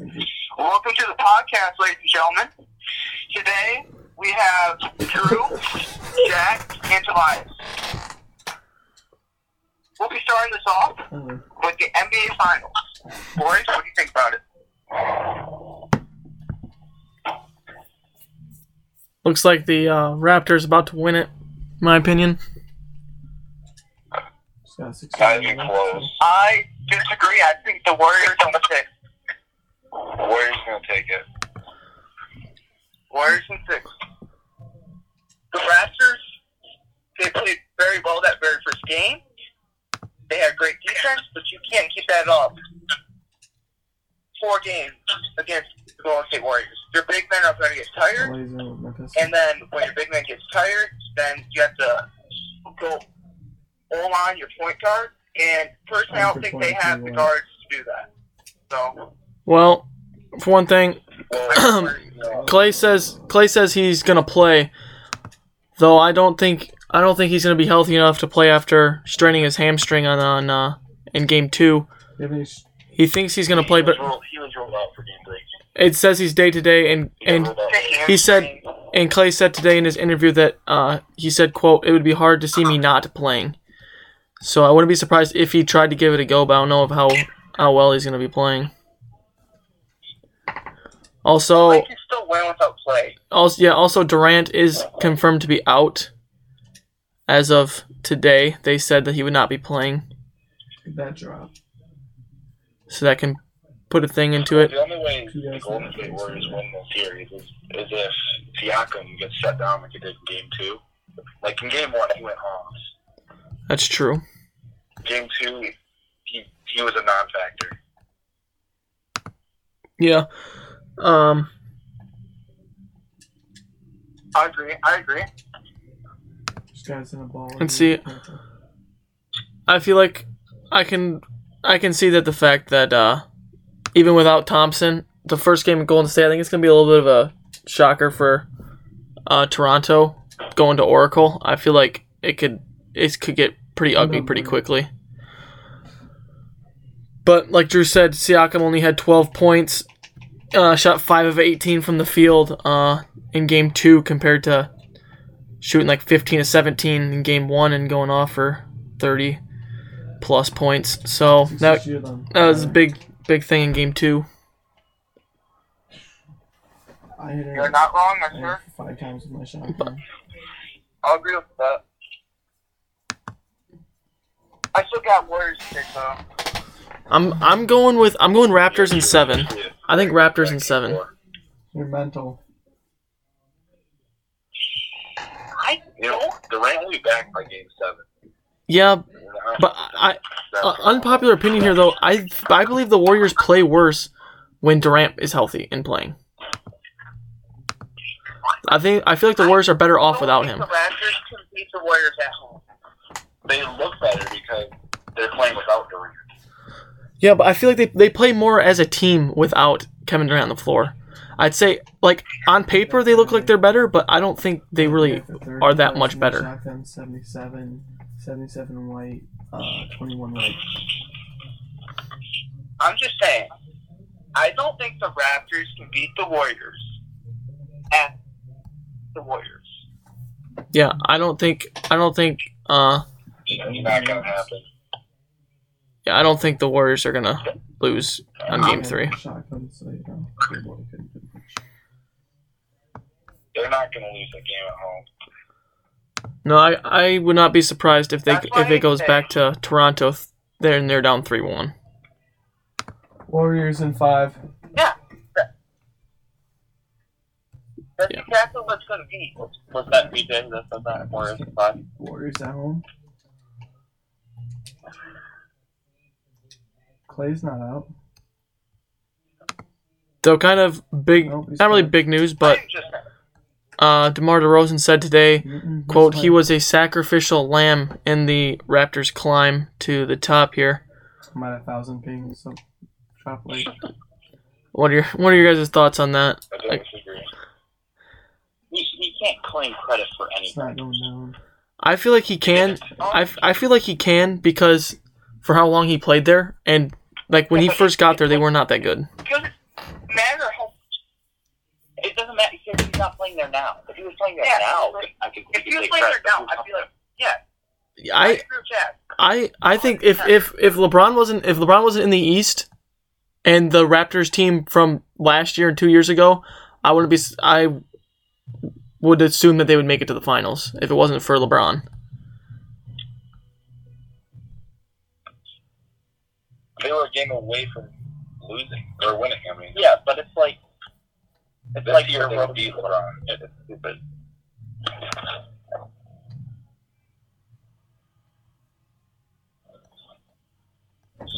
Thank you. Welcome to the podcast, ladies and gentlemen. Today we have Drew, Jack, and Tobias. We'll be starting this off Hello. with the NBA Finals. Boys, what do you think about it? Looks like the uh, Raptors about to win it. In my opinion. Just got six Not even close. I disagree. I think the Warriors on the six. Warriors gonna take it. Warriors in six. The Raptors, they played very well that very first game. They had great defense, but you can't keep that up. Four games against the Golden State Warriors. Your big men are going to get tired, Blazers with Memphis. and then when your big man gets tired, then you have to go all on your point guard. And personally, I don't think they have the guards to do that. So, Well, for one thing, Klay says Klay says he's gonna play, though I don't think I don't think he's gonna be healthy enough to play after straining his hamstring on on uh, in game two. Do you have any sh- He thinks he's gonna play, but he was ruled, he was ruled out for game three. it says he's day to day, and and he said and Klay said today in his interview that uh, he said, "quote It would be hard to see me not playing." So I wouldn't be surprised if he tried to give it a go, but I don't know of how how well he's gonna be playing. Also, they can still win without play. Also, yeah. Also, Durant is confirmed to be out as of today. They said that he would not be playing, that drop? so that can put a thing into it. The only way the Golden State to Warriors say win this series is, is if Siakam gets shut down like he did in game two. Like in game one, he went off. That's true. Game two, he he was a non-factor. Yeah. Um. I agree. I agree. Just guys in a ball. And see- I feel like I can I can see that the fact that uh, even without Thompson, the first game of Golden State, I think it's gonna be a little bit of a shocker for uh, Toronto going to Oracle. I feel like it could it could get pretty ugly pretty quickly. But like Drew said, Siakam only had 12 points, uh, shot five of 18 from the field uh, in game two compared to shooting like 15 to 17 in game one and going off for 30 plus points. So that that was a big big thing in game two. I hit it You're not wrong, my uh, sir. five times with my shot. I'll agree with that. I still got Warriors pick though. I'm I'm going with I'm going Raptors in seven. I think Raptors in seven. You're mental. I You know, Durant will be back by game seven. Yeah, but I, uh, unpopular opinion here though. I I believe the Warriors play worse when Durant is healthy and playing. I think I feel like the Warriors are better off without him. The Raptors can beat the Warriors at home. they look better because they're playing without Durant. Yeah, but I feel like they, they play more as a team without Kevin Durant on the floor. I'd say like on paper they look like they're better, but I don't think they really are that much better. Shotgun 77, 77 white, uh, 21 white. I'm just saying. I don't think the Raptors can beat the Warriors at the Warriors. Yeah, I don't think I don't think uh not gonna happen. Yeah, I don't think the Warriors are gonna lose on um, game three. Shotgun, so you know, good boy couldn't do much. They're not gonna lose the game at home. No, I, I would not be surprised if they That's if it goes back to Toronto there and they're down three one. Warriors in five. Yeah. That's Yeah. exactly what's going to be. Was that BJ that said that? Warriors in five. Warriors at home. Klay's not out. So kind of big, Nope, he's not really big news, but I'm just uh, DeMar DeRozan said today, Mm-mm, "quote He was a sacrificial lamb in the Raptors' climb to the top here." I'm at a thousand pings, so drop late. What are your What are your guys' thoughts on that? I don't Like- disagree. He, he can't claim credit for It's not going down. I feel like he can. I, f- I feel like he can because for how long he played there and like when he first got there, they were not that good. Because Matt, he said he's not playing there now. If he was playing there Yeah, now, like, I could. If he you could take play there now, I'd be like, yeah, I agree with Chad. I I think if if if LeBron wasn't if LeBron wasn't in the East and the Raptors team from last year and 2 years ago, I wouldn't be s- I would assume that they would make it to the finals if it wasn't for LeBron. They were a game away from losing or winning. I mean, yeah, but it's like it's like your rookie LeBron. It's stupid.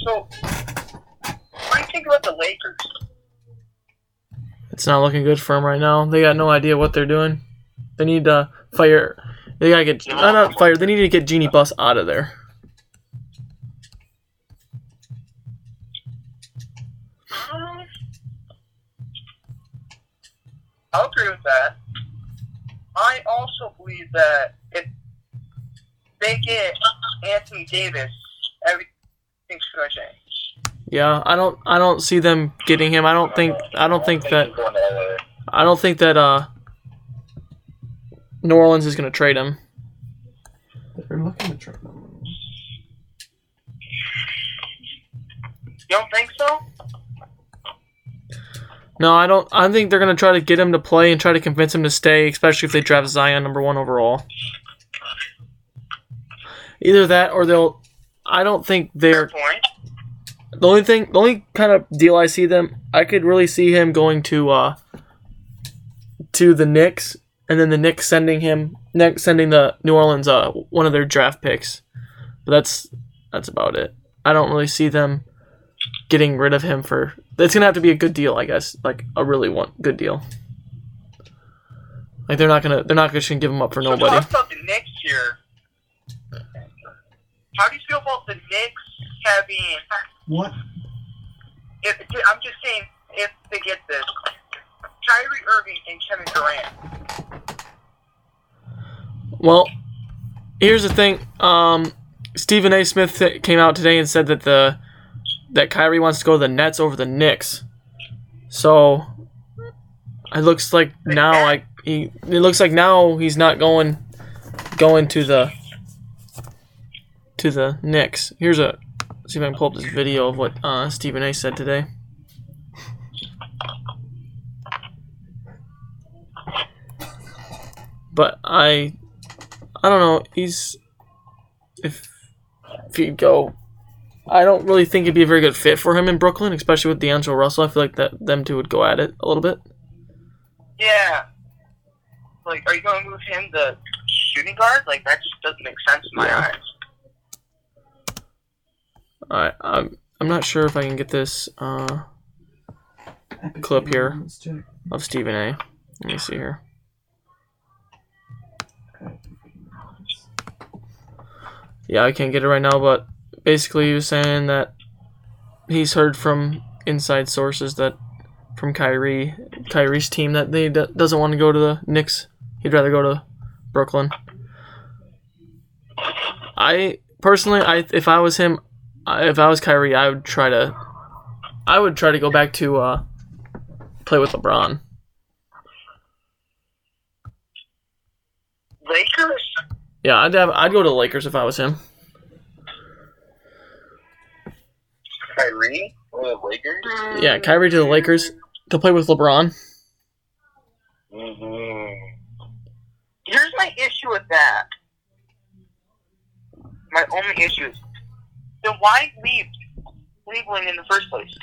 So, what do you think about the Lakers? It's not looking good for them right now. They got no idea what they're doing. They need to fire they got to get uh, not fire. They need to get Jeanie Buss out of there. Um, I'll agree with that. I also believe that if they get Anthony Davis, everything's to change. Yeah, I don't I don't see them getting him. I don't think I don't think that. I don't think that uh New Orleans is going to trade him. They're looking to trade them. You don't think so? No, I don't. I think they're going to try to get him to play and try to convince him to stay, especially if they draft Zion number one overall. Either that, or they'll. I don't think they're the only thing. The only kind of deal I see them. I could really see him going to uh to the Knicks, and then the Knicks sending him next sending the New Orleans uh one of their draft picks. But that's that's about it. I don't really see them getting rid of him for. It's gonna have to be a good deal, I guess, like a really one good deal. Like they're not gonna they're not just gonna give him up for So nobody. talk about the Knicks here. How do you feel about the Knicks having? What? If I'm just saying, if they get this, Kyrie Irving and Kevin Durant. Well, here's the thing. Um, Stephen A. Smith th- came out today and said that the that Kyrie wants to go to the Nets over the Knicks. So it looks like now like he it looks like now he's not going going to the to the Knicks. Here's a see if I can pull up this video of what uh, Stephen A. said today. But I I don't know. He's if if you go, I don't really think it'd be a very good fit for him in Brooklyn, especially with D'Angelo Russell. I feel like that them two would go at it a little bit. Yeah. Like, are you going to move him to shooting guard? Like, that just doesn't make sense in my Yeah. eyes. Alright, I'm I'm not sure if I can get this uh, Clip here. Of Stephen A. Let me see here. Yeah, I can't get it right now, but basically he was saying that he's heard from inside sources that from Kyrie, Kyrie's team that they d- doesn't want to go to the Knicks. He'd rather go to Brooklyn. I personally, I if I was him, if I was Kyrie, I would try to, I would try to go back to uh, play with LeBron. Lakers? Yeah, I'd have, I'd go to the Lakers if I was him. Kyrie or the Lakers? Yeah, Kyrie to the Lakers to play with LeBron. Mm-hmm. Here's my issue with that. My only issue is, then why leave Cleveland in the first place?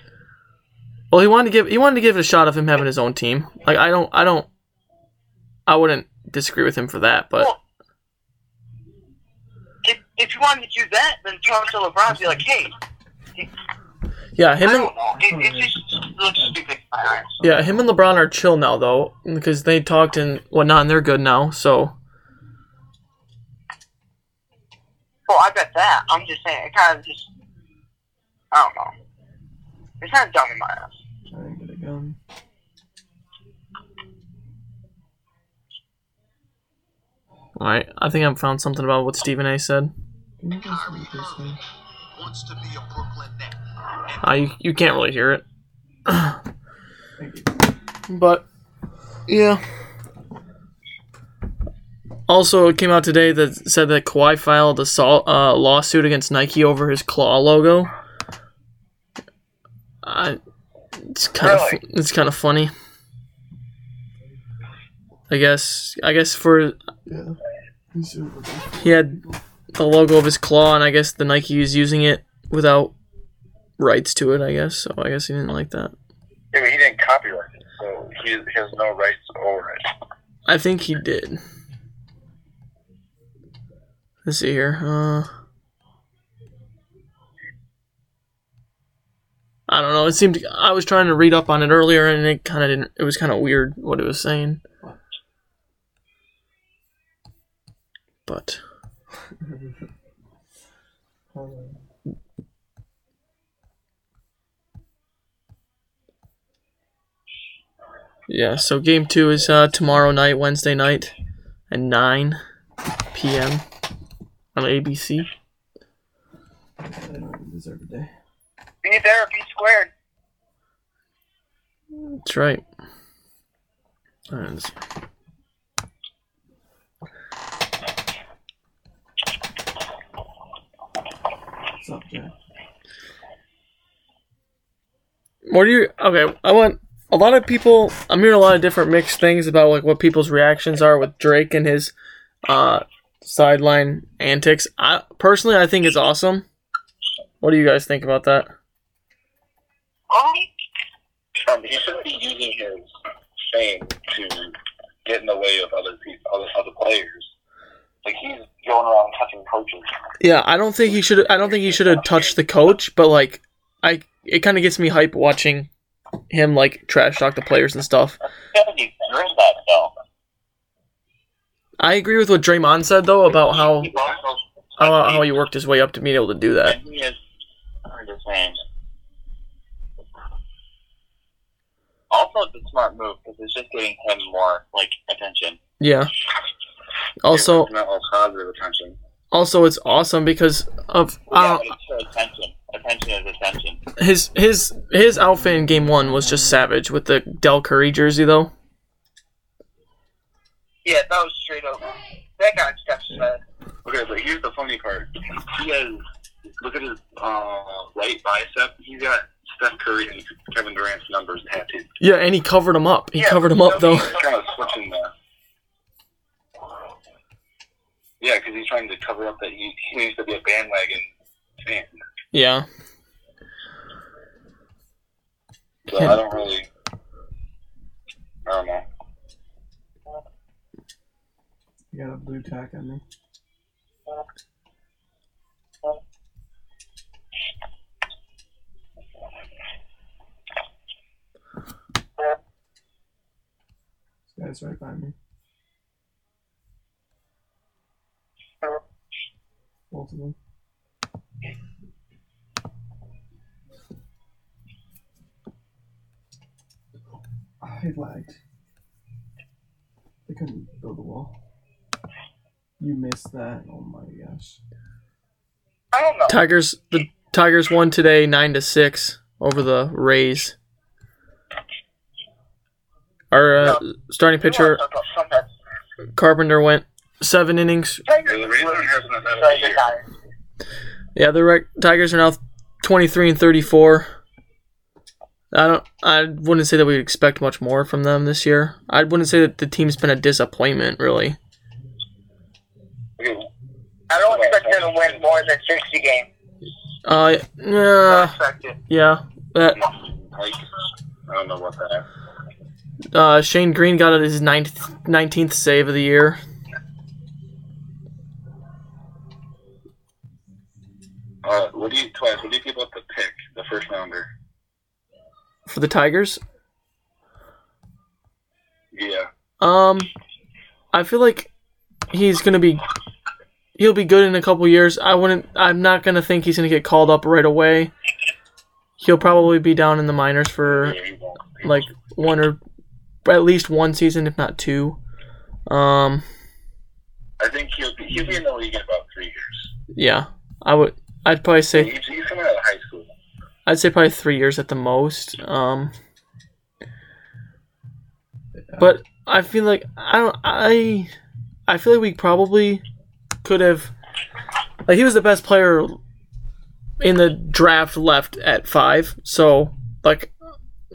Well, he wanted to give he wanted to give it a shot of him having his own team. Like I don't I don't I wouldn't disagree with him for that, but Well, if, if you wanted to do that, then talk to LeBron and be like, hey, yeah, I him and don't know. It, it just looks stupid in my yeah him and LeBron are chill now though because they talked and whatnot and they're good now. So Well, I bet that. I'm just saying, it kind of just, I don't know. It's kind of dumb in my eyes. Try and get a gun. all right, I think I found something about what Stephen A. said. Can you just read this thing? wants to be a Brooklyn Net. Uh, you you can't really hear it, but Yeah. Also, it came out today that said that Kawhi filed a sol- uh, lawsuit against Nike over his claw logo. I, it's kind of it's kind of funny. I guess I guess for Yeah. He sued with them. he had the logo of his claw, and I guess the Nike is using it without rights to it. I guess so. I guess he didn't like that. Yeah, but he didn't copyright it, so he, he has no rights over it. I think he did. Let's see here. Uh, I don't know. It seemed I was trying to read up on it earlier, and it kind of didn't. It was kind of weird what it was saying. But yeah, so game two is uh, tomorrow night, Wednesday night, at nine p.m. on ABC. They don't even deserve a day. Be there, be squared. That's right. Alright, let's- What's up, Jack? What do you? Okay, I want a lot of people. I'm hearing a lot of different mixed things about like what people's reactions are with Drake and his uh, sideline antics. I personally, I think it's awesome. What do you guys think about that? Um, he shouldn't be using his fame to get in the way of other people, other, other players. Like he's going around touching coaches. Yeah, I don't think he should. I don't think he should have touched the coach, but like, I it kind of gets me hype watching him like trash talk the players and stuff. Gotta be good at that though. I agree with what Draymond said though about how how, how he worked his way up to being able to do that. And he is. I'm just saying. Also, it's a smart move because it's just getting him more like attention. Yeah. Also, not all positive attention. also it's awesome because of uh, but it's attention. Attention is attention. his his his outfit in game one was just savage with the Dell Curry jersey though. Yeah, that was straight up. That guy got Steph's head. Okay, but here's the funny part. He has look at his uh, right bicep. He's got Steph Curry and Kevin Durant's numbers tattooed. Yeah, and he covered him up. He Yeah, covered him up though. He's kind of switching the. Yeah, because he's trying to cover up that he, he needs to be a bandwagon fan. Yeah. So I don't really. I don't know. You got a blue tack on me. This guy's right by me. Both of them. I lagged. They couldn't build a wall. You missed that. Oh my gosh. I don't know. Tigers the Tigers won today nine to six over the Rays. Our uh, starting pitcher Carpenter went seven innings. Tigers The reason lose hasn't been because that they year. got- Yeah, the rec- Tigers are now twenty three and thirty four. I don't. I wouldn't say that we'd expect much more from them this year. I wouldn't say that the team's been a disappointment, really. I don't expect them to win more than 60 games. Uh, yeah, yeah. That I don't know what that. uh, Shane Greene got his ninth, 19th save of the year. Uh, what do you twice? What do you feel about the pick, the first rounder? for the Tigers. Yeah. Um, I feel like he's gonna be he'll be good in a couple years. I wouldn't. I'm not gonna think he's gonna get called up right away. He'll probably be down in the minors for Yeah, he won't. like one or at least one season, if not two. Um, I think he'll be he'll be in the league in about three years. yeah, I would. I'd probably say He's, he's coming out of high school. I'd say probably three years at the most. Um, but I feel like I don't I I feel like we probably could have like he was the best player in the draft left at five. So like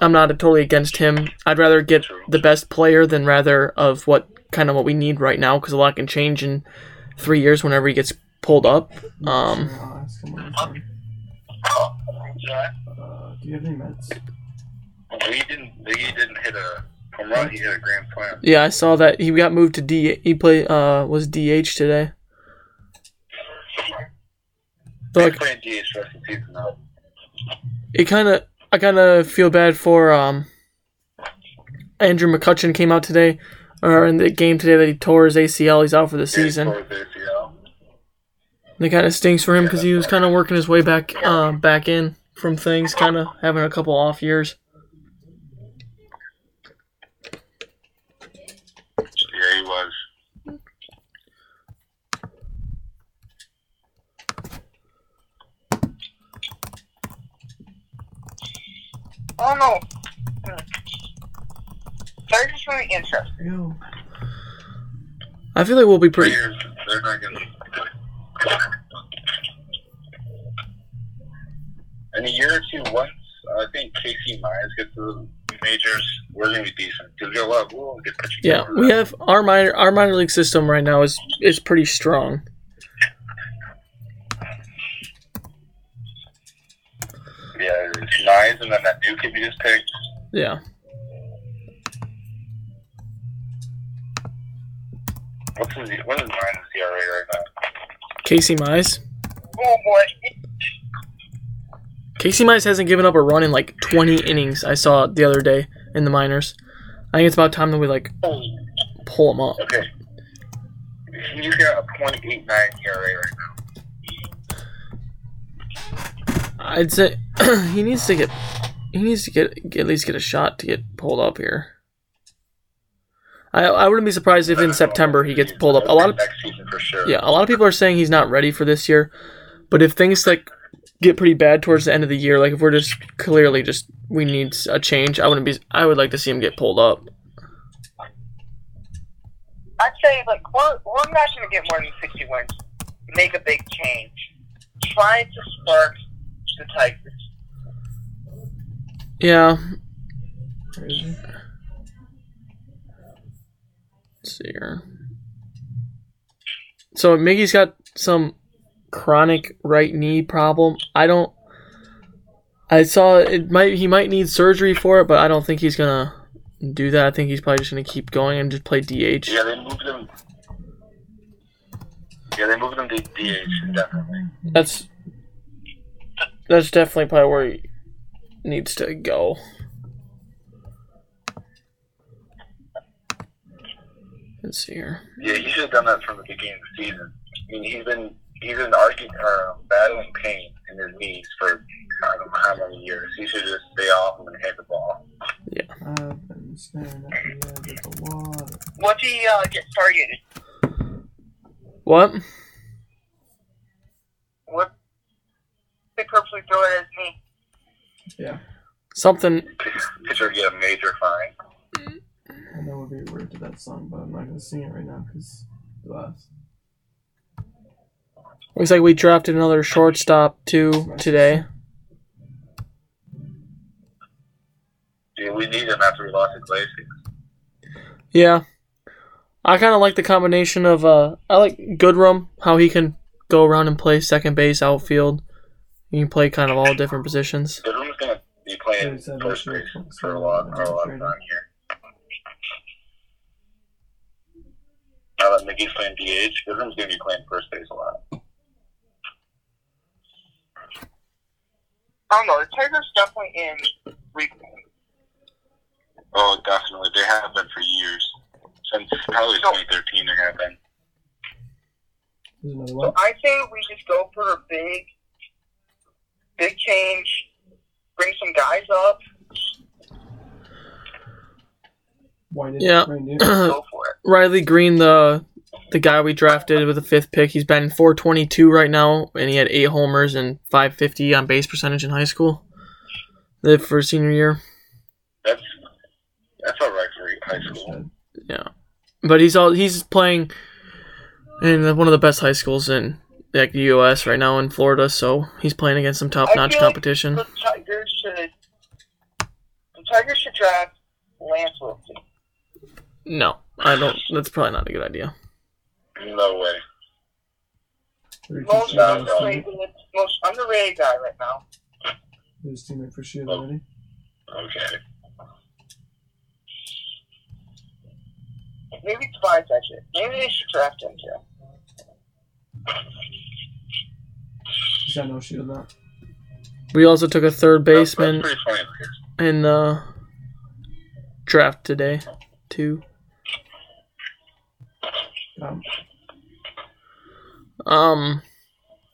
I'm not totally against him. I'd rather get the best player than rather of what kind of what we need right now because a lot can change in three years whenever he gets pulled up. Um, Sure, I'll ask him when he's done. Yeah. Uh, do you have any meds? He didn't. He didn't hit a home run. He hit a grand slam. yeah, I saw that he got moved to D. He play. uh was DH today. He's Like playing DH for the rest of the season now. it kind of I kind of feel bad for um Andrew McCutchen came out today or in the game today that he tore his ACL. He's out for the season. Towards ACL. It kind of stinks for him because he was kind of working his way back uh, back in from things, kind of having a couple off years. Yeah, he was. Oh no. They're just really interesting. Yo. I feel like we'll be pretty. They're not gonna. In a year or two, once I think Casey Mize gets to the majors, we're gonna be decent because we got a lot of we'll get pitching. Yeah, we have our minor our minor league system right now is is pretty strong. Yeah, it's Mize and then that new kid we just picked. Yeah, What's his what is Mize's ERA right now? Casey Mize. Oh boy. Casey Mize hasn't given up a run in like 20 innings. I saw the other day in the minors. I think it's about time that we like pull him up. Okay. He's got a .89 ERA right now. I'd say he needs to get he needs to get, get at least get a shot to get pulled up here. I I wouldn't be surprised if in September he gets pulled up. A lot of next season for sure. yeah, a lot of people are saying he's not ready for this year. But if things like get pretty bad towards the end of the year, like if we're just clearly just we need a change, I wouldn't be. I would like to see him get pulled up. I'd say like we're we're not gonna get more than sixty wins. Make a big change. Try to spark the Tigers. Yeah. Let's see here. So Miggy's got some chronic right knee problem. I don't. I saw it might he might need surgery for it, but I don't think he's gonna do that. I think he's probably just gonna keep going and just play DH. Yeah, they moved him. Yeah, they moved him to DH definitely. That's that's definitely probably where he needs to go. Let's see here. Yeah, he should have done that from the beginning of the season. I mean, he's been he's been arguing or battling pain in his knees for I don't know how many years. He should just stay off him and hit the ball. I've been staring at the edge of the water. What's he uh, get targeted? What? What? They purposely throw it at his knee. Yeah. Something Pitcher get a major fine. I know we're being rude to that song, but I'm not gonna sing it right now because the last. looks like we drafted another shortstop too today. Yeah, we need him after we lost Iglesias. Yeah. I kind of like the combination of uh I like Goodrum how he can go around and play second base, outfield. He can play kind of all different positions. Goodrum's gonna be playing Yeah, first base for a lot, for a lot of time here. Now that Miggy's playing DH, Goodrum's gonna be playing first base a lot. I don't know. The Tigers definitely in rebuild. Oh, definitely. They have been for years. Since probably 2013, they have been. So. I say we just go for a big, big change. Bring some guys up. Why did Yeah. Go for it. Riley Greene, the the guy we drafted with the fifth pick, he's batting 422 right now, and he had eight homers and 550 on base percentage in high school. The for senior year. That's that's all right for high school. Yeah, But he's all he's playing in one of the best high schools in like the U.S. right now in Florida. So he's playing against some top notch I feel like competition. The Tigers should. The Tigers should draft Lance Wilson. No, I don't. That's probably not a good idea. No way. Or you Most uh, keep underrated, most underrated guy right now. His teammate for shit oh. already. Okay. Maybe Clyde's actually. Maybe they should draft him too. He's got no shield now. We also took a third That's, that's baseman in the draft today, too. Um, Um,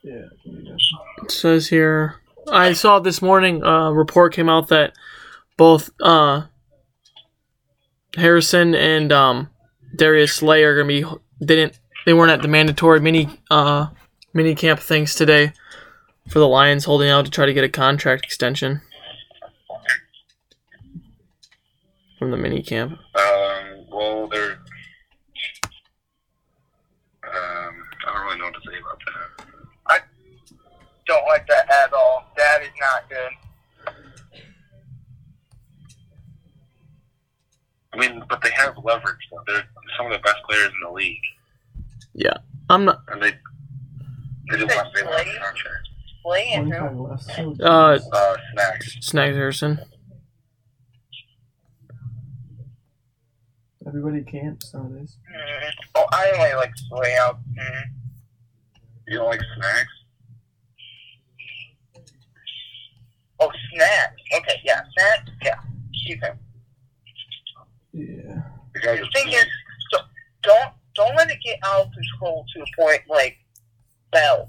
yeah. yeah. it says here. I saw this morning a report came out that both uh, Harrison and um, Darius Slay are gonna be didn't they weren't at the mandatory mini uh mini camp things today for the Lions holding out to try to get a contract extension from the mini camp. Um, well, they're. Um, I don't really know what to say about that. Don't like that at all. That is not good. I mean, but they have leverage. Though. They're some of the best players in the league, Yeah, I'm not. and they they didn't want they want a contract. Playing him. 25 Uh, Uh, snacks. Snags Harrison. everybody camps nowadays. Mm. Oh, I only like Slay out. Mm. You don't like snacks? Oh, snacks. Okay, yeah, snacks. Yeah, keep him. Yeah. The guy The just thing is, so, don't don't let it get out of control to a point like Bell.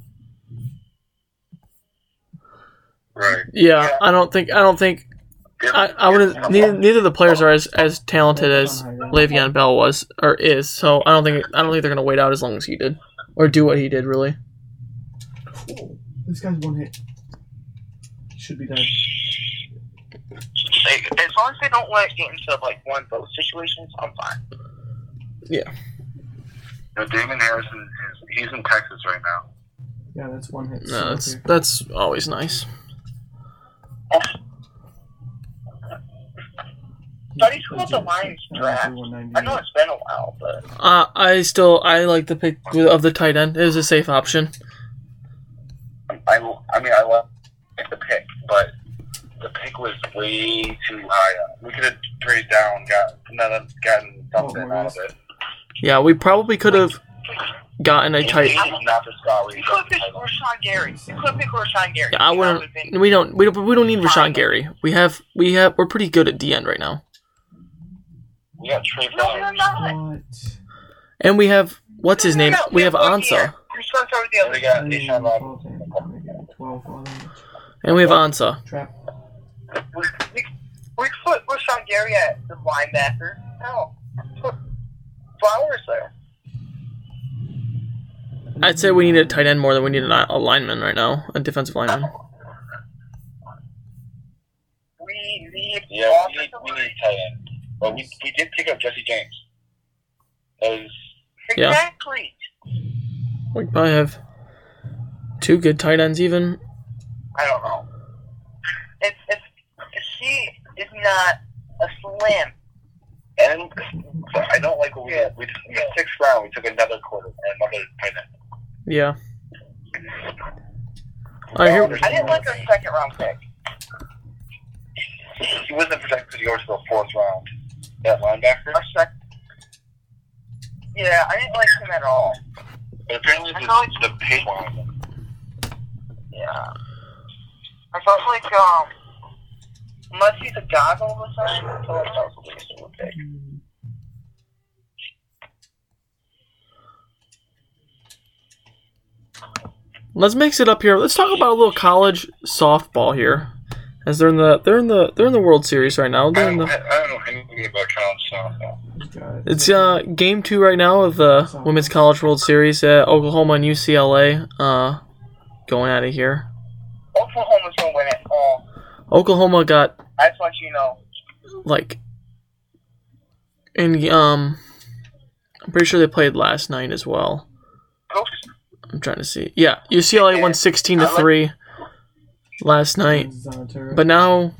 right. Yeah, Yeah. I don't think. I don't think. Give- I, I wouldn't. him Neither, neither the players are as, as talented as oh Le'Veon Bell was or is. So I don't think. I don't think they're gonna wait out as long as he did, or do what he did. Really. Cool. This guy's one hit. He should be dead. Like, as long as they don't let it get into like one of those situations, I'm fine. You know, Damon Harrison is he's in Texas right now. Yeah, that's one hit. No, that's here. that's always nice. How do you feel about the Lions draft? I know it's been a while, but Uh, I still I like the pick of the tight end. It was a safe option. I, I mean, I love the pick, but the pick was way too high. Up. We could have traded down, got another, gotten something Oh, out of it. Yeah, we probably could have gotten a He- tight. not for Scott you could have picked Rashan Gary. You could have picked Rashan Gary. Yeah, I wouldn't. been- We don't. We don't. We don't need Rashan Gary. We have. We have. We're pretty good at the end right now, We got Trey No, Flowers. you're not. What? and we have. What's his No, no, name? no, We have one Ansah, year. You're supposed and we have Ansah. Trap. We, we, we put Rashan Gary at the linebacker. No. Put Flowers there. I'd say we need a tight end more than we need a, a lineman right now, a defensive lineman. We need Yeah, we need, we need tight end. But we, we did pick up Jesse James. That was Yeah. Exactly. We probably have two good tight ends even. I don't know. It's it's she is not a slim. and I don't like what we had. We in the sixth round we took another quarter and another tight end. Yeah. All right, here. I didn't like her second round pick. He wasn't protected because he goes to the fourth round. That linebacker. Our sec- yeah, I didn't like him at all. But apparently I the, felt the pig one. Yeah. I um unless he's a god all the time, I felt like that was a of a pick. Let's mix it up here. Let's talk about a little college softball here, as they're in the they're in the they're in the World Series right now. They're in don't, the, I, I don't know anything about college softball. It's uh game two right now of the Women's College World Series. Uh, Oklahoma and UCLA uh going at it here. Oklahoma got I just want you to know. like and um I'm pretty sure they played last night as well. Coach, I'm trying to see. Yeah, UCLA won 16 to three last night, Kansas on a turret. but now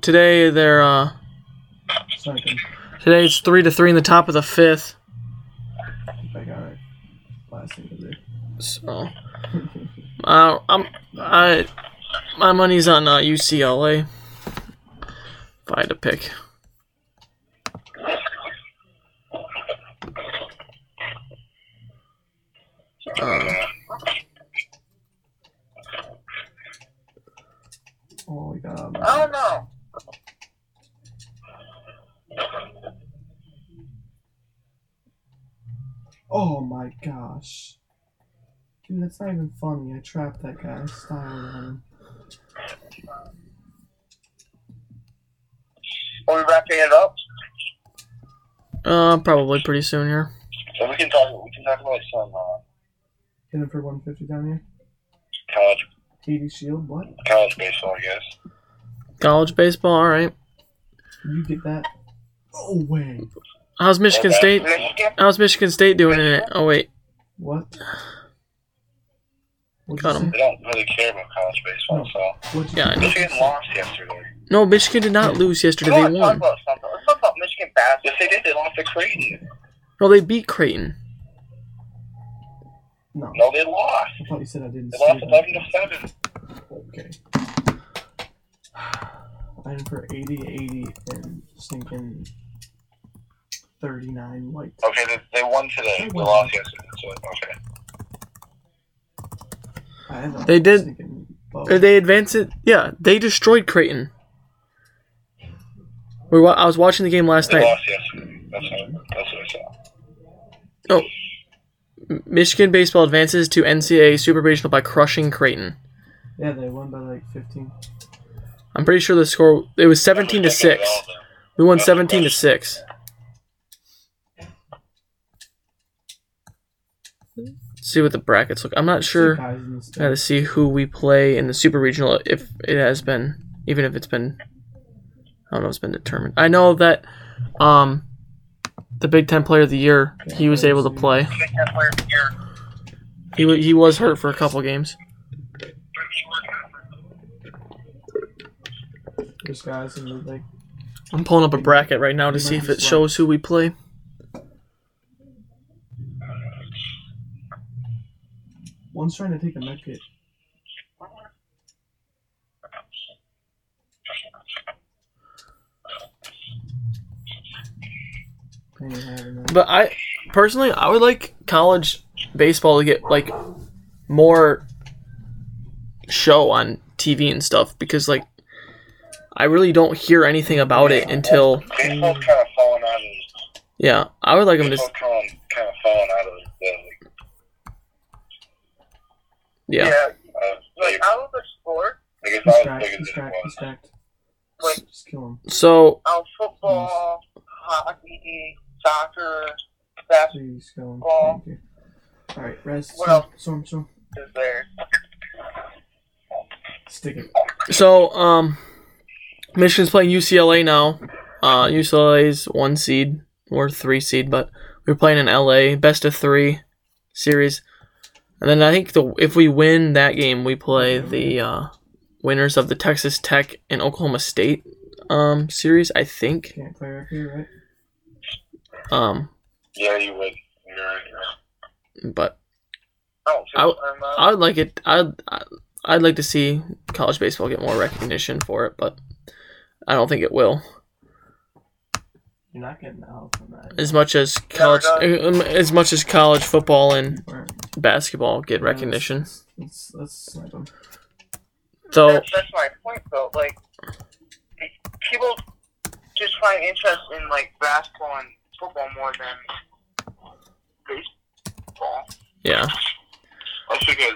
today they're uh Second. today it's three to three in the top of the fifth. I got it. Last thing to do. So uh, I'm I my money's on uh, UCLA. If I had to pick. Uh, Oh, we got. Um, I oh my gosh. Dude, that's not even funny. I trapped that guy. Style on him. Are we wrapping it up? uh, probably pretty soon here. So we can talk. We can talk about some uh, Hit him for 150 down here. college 80 shield. What? college baseball, I guess. College baseball, all right. You get that? Oh, way. How's Michigan Okay. State? Michigan? How's Michigan State doing in it? Oh wait, What? What'd Got you him. They don't really care about college baseball, so What'd Yeah, I say? know. Michigan lost yesterday. no, Michigan did not lose yesterday. Come They on, talk won. about something. Let's talk about Michigan basketball. Yes, they did. They lost to Creighton. No, they beat Creighton. No. No, they lost. I thought you said I didn't They lost eleven to seven. Okay. I'm for 80, 80, and stinking 39 white. Okay, they, they won today. They lost yesterday. So okay. I have a They did- Did they advance it? Yeah, they destroyed Creighton. We wa- I was watching the game last They night. lost yesterday. That's what, that's what I saw. Oh. M- Michigan baseball advances to NCAA Super Regional by crushing Creighton. Yeah, they won by like 15. I'm pretty sure the score it was 17 to six. We won 17 to six. See what the brackets look. I'm not sure. Guys in this gotta see who we play in the Super Regional if it has been, even if it's been, I don't know, if it's been determined. I know that, um, the Big Ten Player of the Year, he was able to play. Big Ten player of the year. He wa- he was hurt for a couple games. There's guys in like. I'm pulling up a bracket right now to see if it shows who we play. One's trying to take a med kit. Ain't having that. But I personally, I would like college baseball to get like more show on TV and stuff because like I really don't hear anything about it until Baseball's kind of falling out of. yeah. I would like them to Baseball's kind of, kind of falling out of the league. Yeah. Uh, Like, like, out of the sport, like it's He's not as cracked, big as he's it cracked, he's was. cracked. Wait. Just, just kill him. So out of football, hockey, soccer, basketball Please kill him. Well- Thank you. Alright, res. What Storm, else? storm, storm. is there. Stick it. so um, Michigan's playing UCLA now. Uh, UCLA's one seed or three seed, but we're playing in LA, best of three series. And then I think the if we win that game, we play the uh, winners of the Texas Tech and Oklahoma State um, series. I think. Can't play up here, right? Um, Yeah, you would. You're right. yeah. but Oh, I w- I'm, uh, I would like it. I'd I'd like to see college baseball get more recognition for it, but I don't think it will. You're not getting out from that. As much as college, um, as much as college football and Alright. basketball get recognition. Let's, let's, let's snipe him. So that's, that's my point, though. Like, people just find interest in like basketball and football more than baseball. yeah, That's because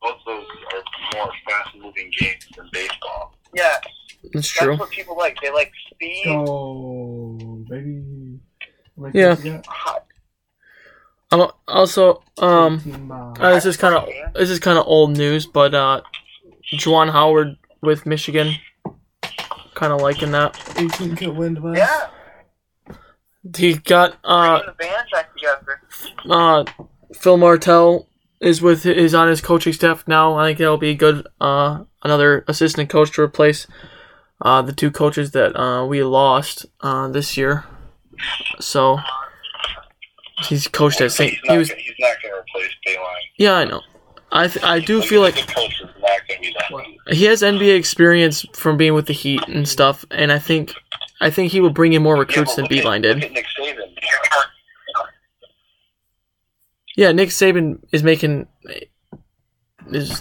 both those are more fast-moving games than baseball. Yeah, that's true. that's what people like. They like speed. Go, baby. Like Yeah. what you got? hot- I'm also um. Uh, this is kind of this is kind of old news, but uh, Juwan Howard with Michigan, kind of liking that. 18 kill win device. Yeah, He got uh in the bands, I Yes. Uh, Phil Martelli is with is on his coaching staff now. I think that'll be good. Uh, another assistant coach to replace uh, the two coaches that uh, we lost uh, this year. So he's coached at St. He's He was gonna- he's not going to replace Beilein. yeah, I know. I th- I do feel like the coach is not going to be that. he has NBA experience from being with the Heat and stuff, and I think I think he will bring in more recruits Yeah, than Beilein did. Nick Yeah, Nick Saban is making is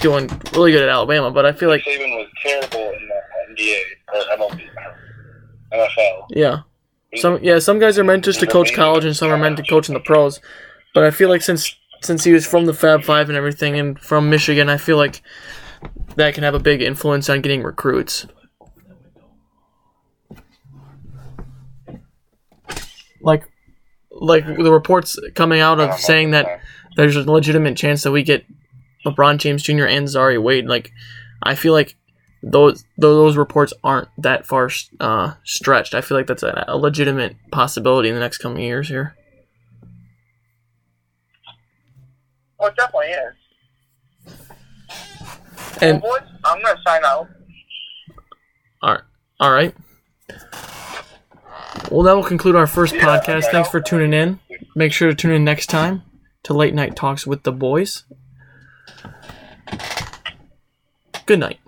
doing really good at Alabama, but I feel like Saban was terrible in the NBA or MLB, NFL. yeah, some yeah some guys are meant just to coach college and some are meant to coach in the pros, but I feel like since since he was from the Fab Five and everything and from Michigan, I feel like that can have a big influence on getting recruits. Like like the reports coming out of saying that there's a legitimate chance that we get LeBron James Jr. and Zaire Wade. Like, I feel like those those reports aren't that far uh, stretched. I feel like that's a, a legitimate possibility in the next coming years here. Well, it definitely is. And well, boys, I'm gonna sign out. all right, all right. Well, that will conclude our first podcast. Thanks for tuning in. Make sure to tune in next time to Late Night Talks with the Boys. Good night.